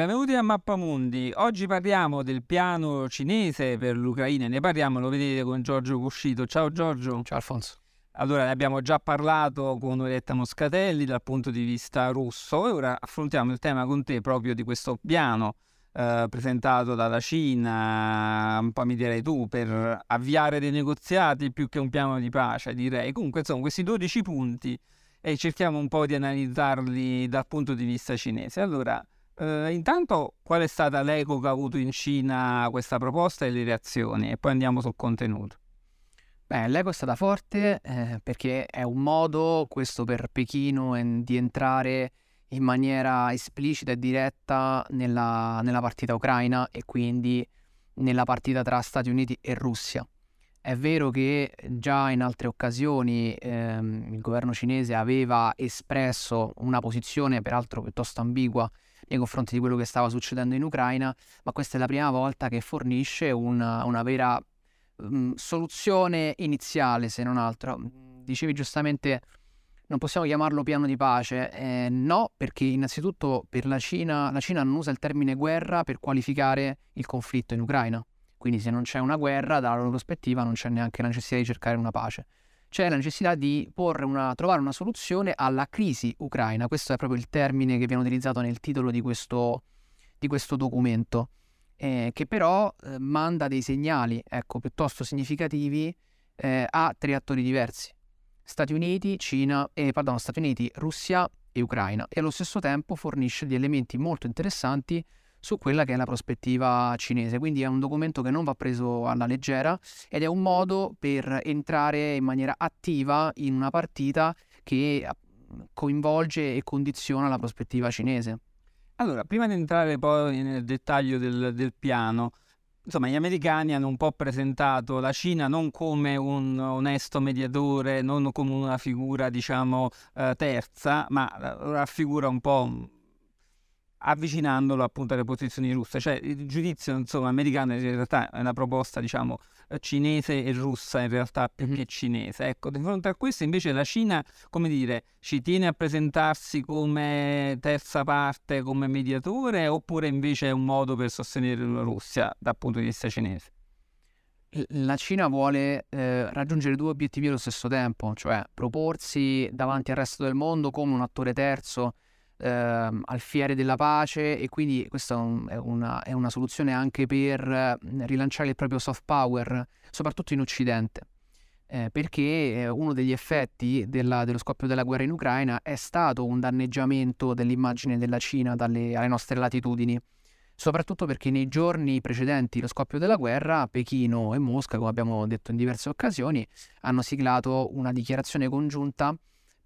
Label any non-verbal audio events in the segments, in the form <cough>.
Benvenuti a Mappamundi. Oggi parliamo del piano cinese per l'Ucraina. Ne parliamo, lo vedete con Giorgio Cuscito. Ciao Giorgio. Ciao Alfonso. Allora, ne abbiamo già parlato con Oretta Moscatelli dal punto di vista russo e ora affrontiamo il tema con te proprio di questo piano eh, presentato dalla Cina, un po' mi direi tu, per avviare dei negoziati più che un piano di pace, direi. Comunque, insomma, questi 12 punti e cerchiamo un po' di analizzarli dal punto di vista cinese. Allora, eh, intanto, qual è stata l'eco che ha avuto in Cina questa proposta e le reazioni? E poi andiamo sul contenuto. Beh, l'eco è stata forte eh, perché è un modo, questo per Pechino, en- di entrare in maniera esplicita e diretta nella, nella partita ucraina e quindi nella partita tra Stati Uniti e Russia. È vero che già in altre occasioni ehm, il governo cinese aveva espresso una posizione, peraltro piuttosto ambigua, nei confronti di quello che stava succedendo in Ucraina, ma questa è la prima volta che fornisce una, una vera um, soluzione iniziale, se non altro. Dicevi giustamente, non possiamo chiamarlo piano di pace, eh, no, perché innanzitutto per la Cina, la Cina non usa il termine guerra per qualificare il conflitto in Ucraina. Quindi se non c'è una guerra, dalla loro prospettiva non c'è neanche la necessità di cercare una pace c'è la necessità di una, trovare una soluzione alla crisi ucraina. Questo è proprio il termine che viene utilizzato nel titolo di questo, di questo documento, eh, che però eh, manda dei segnali ecco, piuttosto significativi eh, a tre attori diversi. Stati Uniti, Cina, eh, pardon, Stati Uniti, Russia e Ucraina e allo stesso tempo fornisce degli elementi molto interessanti su quella che è la prospettiva cinese. Quindi è un documento che non va preso alla leggera ed è un modo per entrare in maniera attiva in una partita che coinvolge e condiziona la prospettiva cinese. Allora, prima di entrare poi nel dettaglio del, del piano, insomma, gli americani hanno un po' presentato la Cina non come un onesto mediatore, non come una figura, diciamo, eh, terza, ma la raffigura un po' avvicinandolo appunto alle posizioni russe. Cioè il giudizio insomma, americano in realtà è una proposta diciamo cinese e russa in realtà più mm-hmm. che cinese. Ecco, di fronte a questo invece la Cina, come dire, ci tiene a presentarsi come terza parte, come mediatore oppure invece è un modo per sostenere la Russia dal punto di vista cinese? La Cina vuole eh, raggiungere due obiettivi allo stesso tempo, cioè proporsi davanti al resto del mondo come un attore terzo ehm, al fiere della pace e quindi questa è una, è una soluzione anche per rilanciare il proprio soft power, soprattutto in Occidente. Eh, perché eh, uno degli effetti della, dello scoppio della guerra in Ucraina è stato un danneggiamento dell'immagine della Cina dalle, alle nostre latitudini, soprattutto perché nei giorni precedenti allo scoppio della guerra Pechino e Mosca, come abbiamo detto in diverse occasioni, hanno siglato una dichiarazione congiunta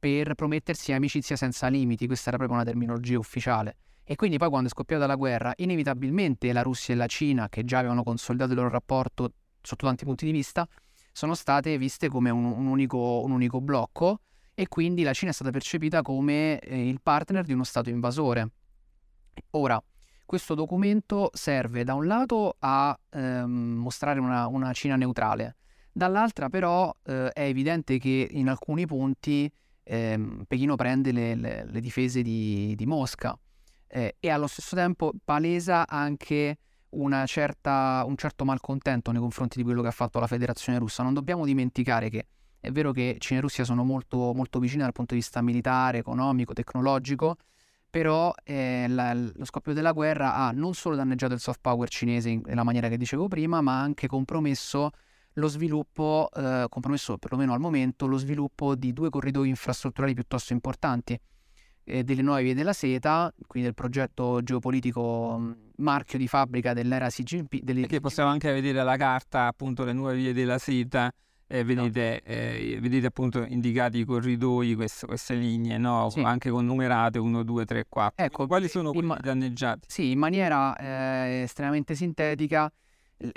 per promettersi amicizia senza limiti, questa era proprio una terminologia ufficiale. E quindi poi quando è scoppiata la guerra, inevitabilmente la Russia e la Cina, che già avevano consolidato il loro rapporto sotto tanti punti di vista, sono state viste come un, un, unico, un unico, blocco e quindi la Cina è stata percepita come eh, il partner di uno Stato invasore. Ora, questo documento serve da un lato a ehm, mostrare una, una, Cina neutrale, dall'altra però eh, è evidente che in alcuni punti ehm, Pechino prende le, le, le difese di, di Mosca eh, e allo stesso tempo palesa anche certa, un certo malcontento nei confronti di quello che ha fatto la federazione russa. Non dobbiamo dimenticare che è vero che Cina e Russia sono molto, molto vicine dal punto di vista militare, economico, tecnologico, però eh, la, lo scoppio della guerra ha non solo danneggiato il soft power cinese nella maniera che dicevo prima, ma ha anche compromesso lo sviluppo, eh, compromesso perlomeno al momento, lo sviluppo di due corridoi infrastrutturali piuttosto importanti, eh, delle nuove vie della seta, quindi del progetto geopolitico mm, marchio di fabbrica dell'era Xi Jinping. Delle... Che possiamo anche vedere la carta, appunto, le nuove vie della seta. Eh, vedete, eh, vedete, appunto indicati i corridoi, queste, queste linee, no? sì. anche con numerate 1, 2, 3, 4. Ecco, quali sono quelli ma- danneggiati? Sì, in maniera eh, estremamente sintetica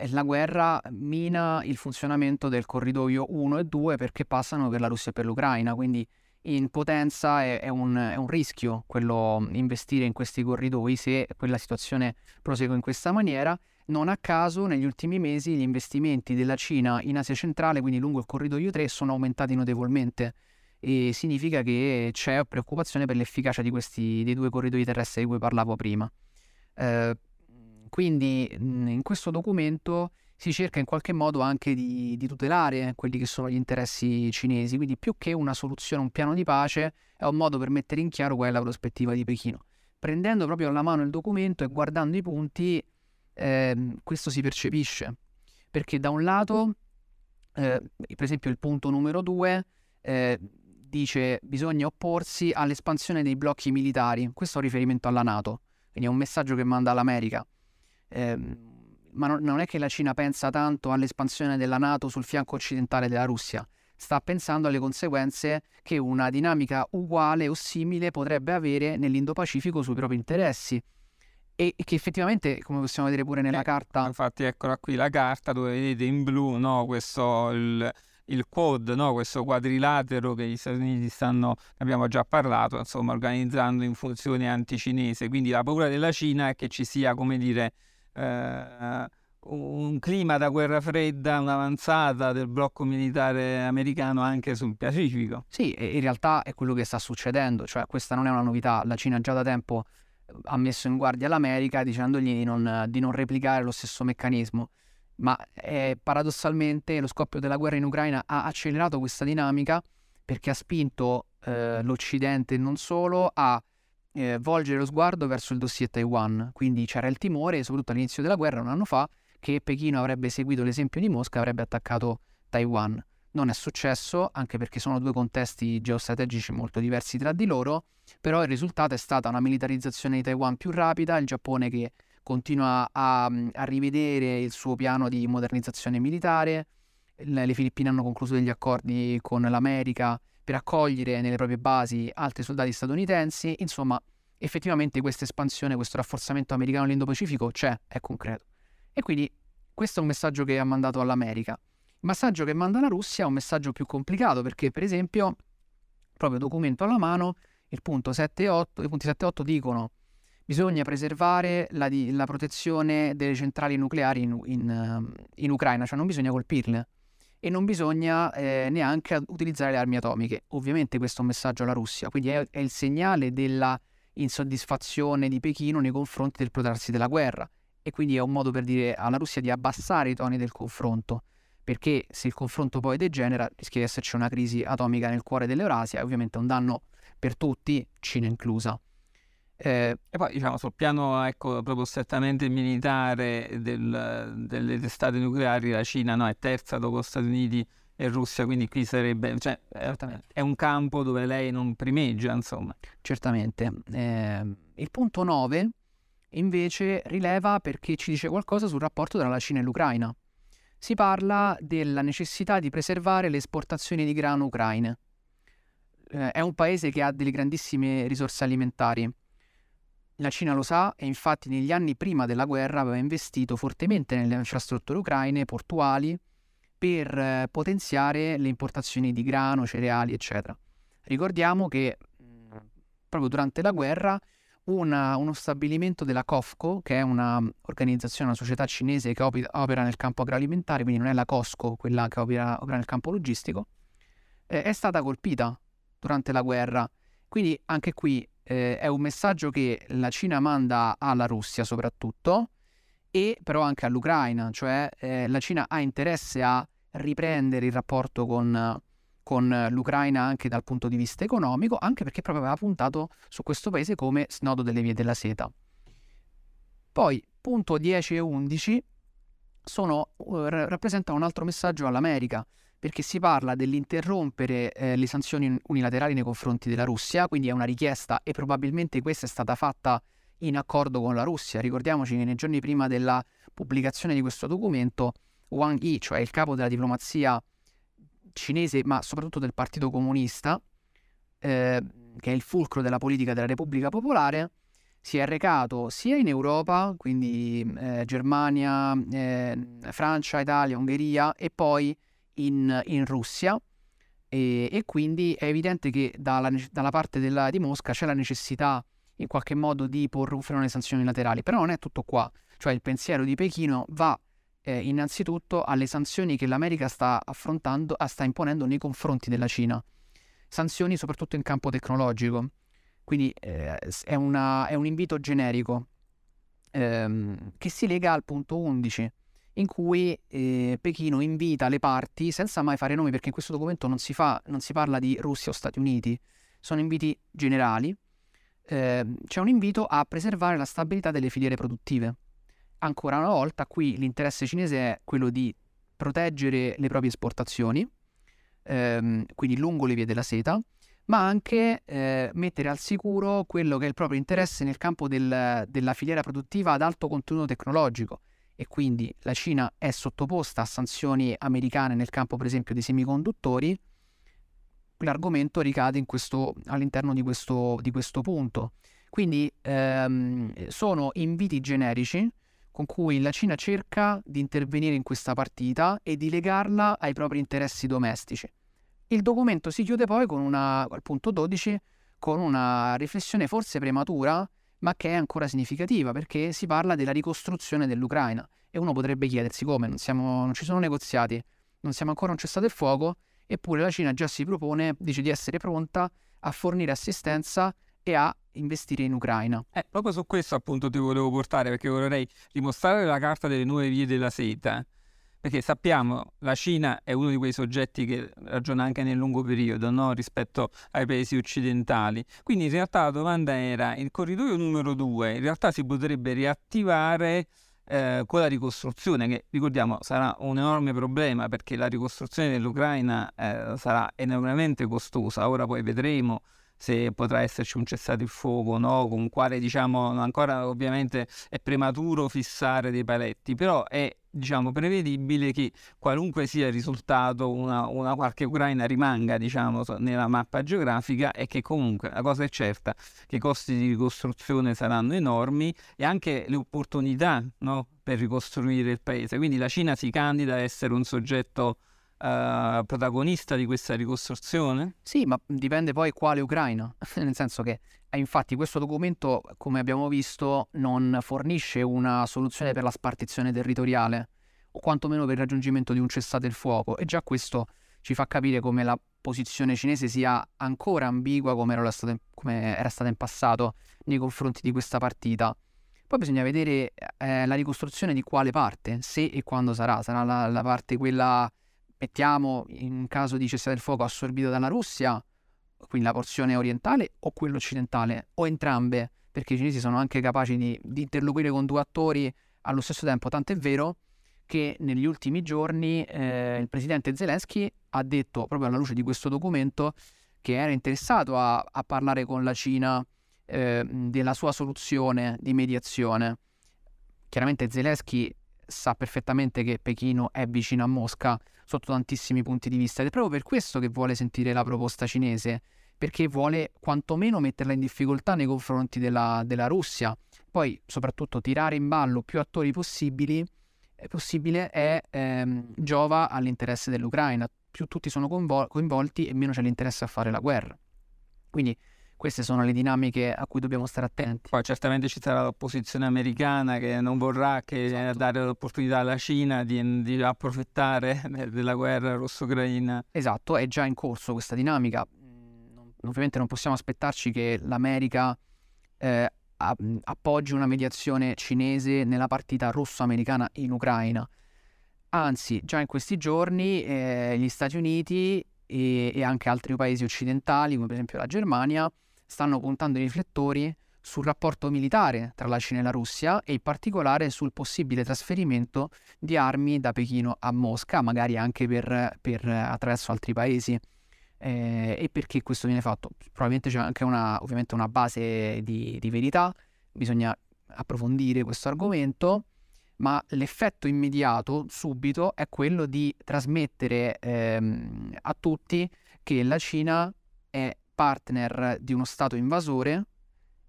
la guerra mina il funzionamento del corridoio 1 e 2 perché passano per la Russia e per l'Ucraina, quindi in potenza è, è, un, è, un, rischio quello investire in questi corridoi se quella situazione prosegue in questa maniera. Non a caso negli ultimi mesi gli investimenti della Cina in Asia centrale, quindi lungo il corridoio 3, sono aumentati notevolmente e significa che c'è preoccupazione per l'efficacia di questi, dei due corridoi terrestri di cui parlavo prima. Eh, quindi in questo documento si cerca in qualche modo anche di, di, tutelare quelli che sono gli interessi cinesi, quindi più che una soluzione, un piano di pace, è un modo per mettere in chiaro qual è la prospettiva di Pechino. Prendendo proprio alla mano il documento e guardando i punti, eh, questo si percepisce, perché da un lato, eh, per esempio il punto numero due, eh, dice bisogna opporsi all'espansione dei blocchi militari, questo è un riferimento alla Nato, quindi è un messaggio che manda all'America. Eh, ma non è che la Cina pensa tanto all'espansione della Nato sul fianco occidentale della Russia, sta pensando alle conseguenze che una dinamica uguale o simile potrebbe avere nell'Indo-Pacifico sui propri interessi. E che effettivamente, come possiamo vedere pure nella eh, carta... Infatti eccola qui la carta dove vedete in blu no, questo, il, il Quad, no, questo quadrilatero che gli Stati Uniti stanno, abbiamo già parlato, insomma, organizzando in funzione anticinese. Quindi la paura della Cina è che ci sia, come dire eh, un clima da guerra fredda, un'avanzata del blocco militare americano anche sul Pacifico. Sì, in realtà è quello che sta succedendo, cioè questa non è una novità, la Cina già da tempo eh, ha messo in guardia l'America dicendogli di non, di non replicare lo stesso meccanismo, ma eh, paradossalmente lo scoppio della guerra in Ucraina ha accelerato questa dinamica perché ha spinto eh, l'Occidente non solo a eh, volgere lo sguardo verso il dossier Taiwan. Quindi c'era il timore, soprattutto all'inizio della guerra, un anno fa, che Pechino avrebbe seguito l'esempio di Mosca e avrebbe attaccato Taiwan. Non è successo, anche perché sono due contesti geostrategici molto diversi tra di loro, però il risultato è stata una militarizzazione di Taiwan più rapida, il Giappone che continua a, a rivedere il suo piano di modernizzazione militare, le Filippine hanno concluso degli accordi con l'America per accogliere nelle proprie basi altri soldati statunitensi. Insomma, effettivamente questa espansione, questo rafforzamento americano nell'Indo-Pacifico c'è, è concreto. E quindi questo è un messaggio che ha mandato all'America. Il messaggio che manda la Russia è un messaggio più complicato perché, per esempio, proprio documento alla mano, il punto 7 e 8, i punti 7 e 8 dicono bisogna preservare la, la protezione delle centrali nucleari in, in, in Ucraina, cioè non bisogna colpirle e non bisogna eh, neanche utilizzare le armi atomiche. Ovviamente questo è un messaggio alla Russia, quindi è, è il segnale della insoddisfazione di Pechino nei confronti del protrarsi della guerra e quindi è un modo per dire alla Russia di abbassare i toni del confronto, perché se il confronto poi degenera rischia di esserci una crisi atomica nel cuore dell'Eurasia e ovviamente un danno per tutti, Cina inclusa. Eh, e poi diciamo sul piano ecco, proprio strettamente militare del, delle testate nucleari la Cina no, è terza dopo Stati Uniti e Russia, quindi qui sarebbe cioè, è un campo dove lei non primeggia, insomma. Certamente. Eh, il punto 9 invece rileva perché ci dice qualcosa sul rapporto tra la Cina e l'Ucraina. Si parla della necessità di preservare le esportazioni di grano ucraine. Eh, è un paese che ha delle grandissime risorse alimentari la Cina lo sa e infatti negli anni prima della guerra aveva investito fortemente nelle infrastrutture ucraine, portuali, per eh, potenziare le importazioni di grano, cereali, eccetera. Ricordiamo che proprio durante la guerra una, uno stabilimento della COFCO, che è un'organizzazione, una società cinese che opera, nel campo agroalimentare, quindi non è la Costco, quella che opera, opera nel campo logistico, eh, è stata colpita durante la guerra. Quindi anche qui eh, è un messaggio che la Cina manda alla Russia soprattutto e però anche all'Ucraina, cioè eh, la Cina ha interesse a riprendere il rapporto con, con, l'Ucraina anche dal punto di vista economico, anche perché proprio aveva puntato su questo paese come snodo delle vie della seta. Poi, punto 10 e 11 sono, uh, rappresentano un altro messaggio all'America, perché si parla dell'interrompere eh, le sanzioni unilaterali nei confronti della Russia, quindi è una richiesta e probabilmente questa è stata fatta in accordo con la Russia. Ricordiamoci che nei giorni prima della pubblicazione di questo documento, Wang Yi, cioè il capo della diplomazia cinese, ma soprattutto del Partito Comunista, eh, che è il fulcro della politica della Repubblica Popolare, si è recato sia in Europa, quindi eh, Germania, eh, Francia, Italia, Ungheria, e poi in, in Russia. E, e, quindi è evidente che dalla, dalla parte della, di Mosca c'è la necessità in qualche modo di porre un freno alle sanzioni laterali, però non è tutto qua, cioè il pensiero di Pechino va eh, innanzitutto alle sanzioni che l'America sta affrontando, sta imponendo nei confronti della Cina, sanzioni soprattutto in campo tecnologico, quindi eh, è, una, è un invito generico ehm, che si lega al punto 11 in cui eh, Pechino invita le parti, senza mai fare nomi, perché in questo documento non si, fa, non si parla di Russia o Stati Uniti, sono inviti generali, eh, c'è un invito a preservare la stabilità delle filiere produttive. Ancora una volta, qui l'interesse cinese è quello di proteggere le proprie esportazioni, ehm, quindi lungo le vie della seta, ma anche eh, mettere al sicuro quello che è il proprio interesse nel campo del, della filiera produttiva ad alto contenuto tecnologico e quindi la Cina è sottoposta a sanzioni americane nel campo per esempio dei semiconduttori, l'argomento ricade questo, all'interno di questo, di questo, punto. Quindi ehm, sono inviti generici con cui la Cina cerca di intervenire in questa partita e di legarla ai propri interessi domestici. Il documento si chiude poi una, al punto 12 con una riflessione forse prematura ma che è ancora significativa perché si parla della ricostruzione dell'Ucraina e uno potrebbe chiedersi come, non, siamo, non ci sono negoziati, non siamo ancora un cessato il fuoco, eppure la Cina già si propone, dice di essere pronta a fornire assistenza e a investire in Ucraina. Eh, proprio su questo appunto ti volevo portare perché vorrei dimostrare la carta delle nuove vie della seta perché sappiamo la Cina è uno di quei soggetti che ragiona anche nel lungo periodo no? rispetto ai paesi occidentali. Quindi in realtà la domanda era il corridoio numero due in realtà si potrebbe riattivare eh, con la ricostruzione che ricordiamo sarà un enorme problema perché la ricostruzione dell'Ucraina eh, sarà enormemente costosa. Ora poi vedremo se potrà esserci un cessate il fuoco no, con quale diciamo ancora ovviamente è prematuro fissare dei paletti, però è diciamo prevedibile che qualunque sia il risultato una, una qualche Ucraina rimanga diciamo nella mappa geografica e che comunque la cosa è certa che i costi di ricostruzione saranno enormi e anche le opportunità no, per ricostruire il paese. Quindi la Cina si candida a essere un soggetto uh, protagonista di questa ricostruzione? Sì, ma dipende poi quale Ucraina, <laughs> nel senso che eh, infatti questo documento, come abbiamo visto, non fornisce una soluzione per la spartizione territoriale o quantomeno per il raggiungimento di un cessate il fuoco e già questo ci fa capire come la posizione cinese sia ancora ambigua come era stata in, come era stata in passato nei confronti di questa partita. Poi bisogna vedere eh, la ricostruzione di quale parte, se e quando sarà. Sarà la, la parte quella mettiamo in caso di cessate il fuoco assorbito dalla Russia, quindi la porzione orientale o quella occidentale, o entrambe, perché i cinesi sono anche capaci di, di interloquire con due attori allo stesso tempo, tanto è vero che negli ultimi giorni eh, il presidente Zelensky ha detto, proprio alla luce di questo documento, che era interessato a, a parlare con la Cina eh, della sua soluzione di mediazione. Chiaramente Zelensky sa perfettamente che Pechino è vicino a Mosca sotto tantissimi punti di vista ed è proprio per questo che vuole sentire la proposta cinese, perché vuole quantomeno metterla in difficoltà nei confronti della, della Russia. Poi, soprattutto, tirare in ballo più attori possibili, è possibile è ehm, giova all'interesse dell'Ucraina. Più tutti sono coinvol- coinvolti e meno c'è l'interesse a fare la guerra. Quindi queste sono le dinamiche a cui dobbiamo stare attenti. Poi certamente ci sarà l'opposizione americana che non vorrà che esatto. dare l'opportunità alla Cina di, di approfittare della guerra russo-ucraina. Esatto, è già in corso questa dinamica. Mm, ovviamente non possiamo aspettarci che l'America eh, appoggi una mediazione cinese nella partita russo-americana in Ucraina. Anzi, già in questi giorni eh, gli Stati Uniti e, e anche altri paesi occidentali, come per esempio la Germania, stanno puntando i riflettori sul rapporto militare tra la Cina e la Russia e in particolare sul possibile trasferimento di armi da Pechino a Mosca, magari anche per, per, attraverso altri paesi. Eh, e perché questo viene fatto? Probabilmente c'è anche una, una base di, di verità, bisogna approfondire questo argomento, ma l'effetto immediato, subito, è quello di trasmettere ehm, a tutti che la Cina è partner di uno Stato invasore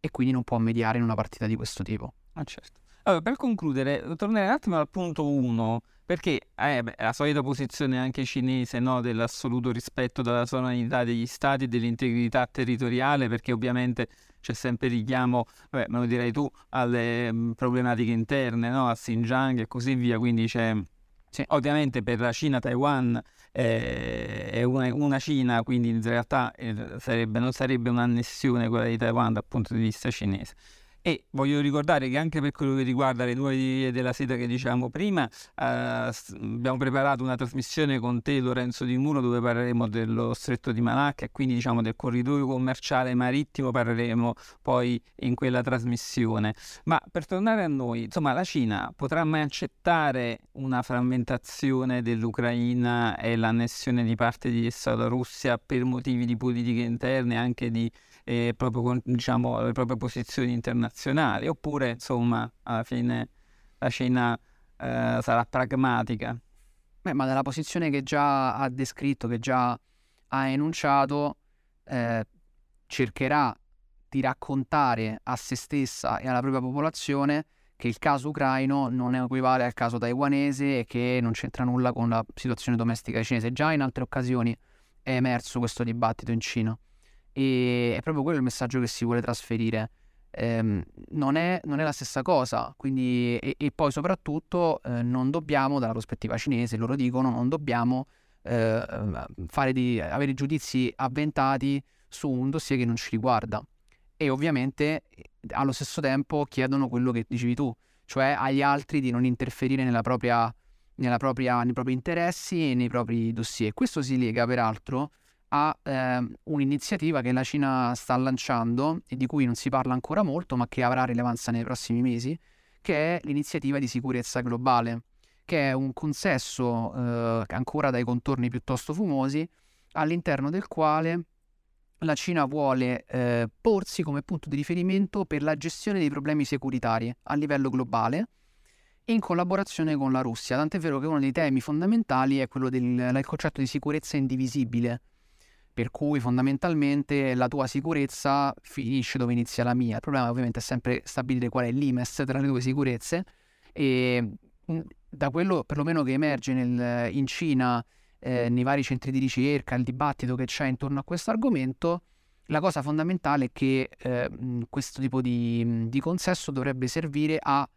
e quindi non può mediare in una partita di questo tipo. Ah, certo. Allora, per concludere, tornerei un attimo al punto 1, perché eh, la solita posizione anche cinese no, dell'assoluto rispetto della sovranità degli stati e dell'integrità territoriale, perché ovviamente c'è sempre richiamo, vabbè, me lo direi tu, alle mh, mm, problematiche interne, no, a Xinjiang e così via, quindi c'è... Sì. Ovviamente per la Cina Taiwan eh, è una, una, Cina, quindi in realtà eh, sarebbe, non sarebbe un'annessione quella di Taiwan dal punto di vista cinese. E voglio ricordare che anche per quello che riguarda le nuove vie della seta che dicevamo prima, eh, abbiamo preparato una trasmissione con te Lorenzo Di Muro dove parleremo dello stretto di Malacca e quindi diciamo del corridoio commerciale marittimo parleremo poi in quella trasmissione. Ma per tornare a noi, insomma la Cina potrà mai accettare una frammentazione dell'Ucraina e l'annessione di parte di essa alla Russia per motivi di politica interne anche di eh, proprio diciamo, le proprie posizioni internazionali, oppure insomma alla fine la Cina eh, sarà pragmatica. Beh, ma dalla posizione che già ha descritto, che già ha enunciato, eh, cercherà di raccontare a se stessa e alla propria popolazione che il caso ucraino non equivale al caso taiwanese e che non c'entra nulla con la situazione domestica cinese. Già in altre occasioni è emerso questo dibattito in Cina. E è proprio quello il messaggio che si vuole trasferire. Eh, non, è, non, è, la stessa cosa, quindi, e, e poi soprattutto eh, non dobbiamo, dalla prospettiva cinese, loro dicono, non dobbiamo eh, di, avere giudizi avventati su un dossier che non ci riguarda. E ovviamente allo stesso tempo chiedono quello che dicevi tu, cioè agli altri di non interferire nella propria, nella propria, nei propri interessi e nei propri dossier. Questo si lega peraltro a eh, un'iniziativa che la Cina sta lanciando e di cui non si parla ancora molto, ma che avrà rilevanza nei prossimi mesi, che è l'iniziativa di sicurezza globale, che è un consesso eh, ancora dai contorni piuttosto fumosi, all'interno del quale la Cina vuole eh, porsi come punto di riferimento per la gestione dei problemi securitari a livello globale in collaborazione con la Russia, tant'è vero che uno dei temi fondamentali è quello del, del concetto di sicurezza indivisibile, per cui fondamentalmente la tua sicurezza finisce dove inizia la mia. Il problema ovviamente è sempre stabilire qual è l'imes tra le due sicurezze e da quello perlomeno che emerge nel, in Cina, eh, nei vari centri di ricerca, il dibattito che c'è intorno a questo argomento, la cosa fondamentale è che eh, questo tipo di, di, consesso dovrebbe servire a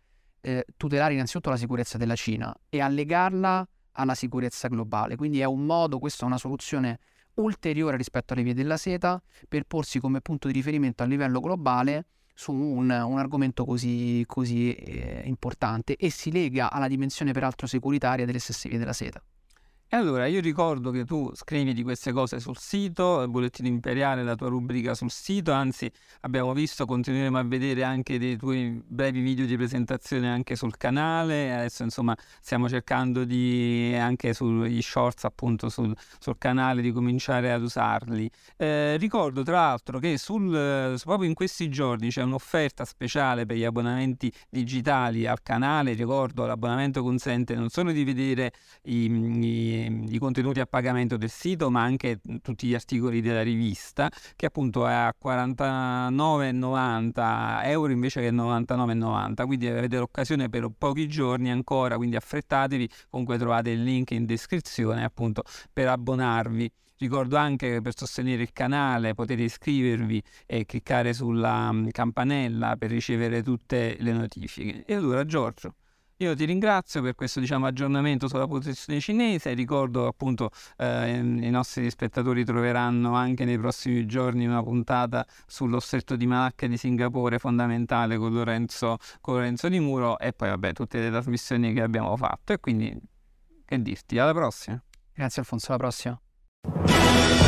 eh, tutelare innanzitutto la sicurezza della Cina e a legarla alla sicurezza globale. Quindi è un modo, questa è una soluzione ulteriore rispetto alle vie della seta per porsi come punto di riferimento a livello globale su un, un argomento così, così eh, importante e si lega alla dimensione peraltro securitaria delle stesse vie della seta. E allora io ricordo che tu scrivi di queste cose sul sito, il bollettino imperiale, la tua rubrica sul sito, anzi abbiamo visto, continueremo a vedere anche dei tuoi brevi video di presentazione anche sul canale, adesso insomma stiamo cercando di, anche sugli shorts appunto sul, sul canale, di cominciare ad usarli. Eh, ricordo tra l'altro che sul, proprio in questi giorni c'è un'offerta speciale per gli abbonamenti digitali al canale, ricordo l'abbonamento consente non solo di vedere i, i i contenuti a pagamento del sito, ma anche tutti gli articoli della rivista, che appunto è a 49,90 euro invece che 99,90. Quindi avete l'occasione per pochi giorni ancora, quindi affrettatevi. Comunque trovate il link in descrizione appunto per abbonarvi. Ricordo anche che per sostenere il canale potete iscrivervi e cliccare sulla campanella per ricevere tutte le notifiche. E allora Giorgio, io ti ringrazio per questo diciamo, aggiornamento sulla posizione cinese, ricordo appunto eh, i nostri spettatori troveranno anche nei prossimi giorni una puntata sullo stretto di Malacca di Singapore fondamentale con Lorenzo, con Lorenzo Di Muro e poi vabbè tutte le trasmissioni che abbiamo fatto e quindi che dirti, alla prossima. Grazie Alfonso, alla prossima.